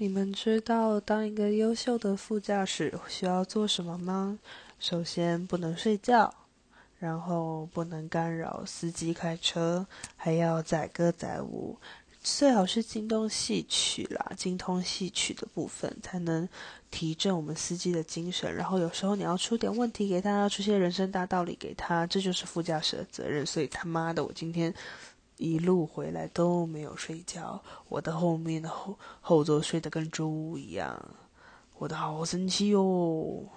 你们知道当一个优秀的副驾驶需要做什么吗？首先不能睡觉，然后不能干扰司机开车，还要载歌载舞，最好是精通戏曲啦，精通戏曲的部分才能提振我们司机的精神。然后有时候你要出点问题给他，出些人生大道理给他，这就是副驾驶的责任。所以他妈的，我今天。一路回来都没有睡觉，我的后面的后后座睡得跟猪一样，我的好生气哟。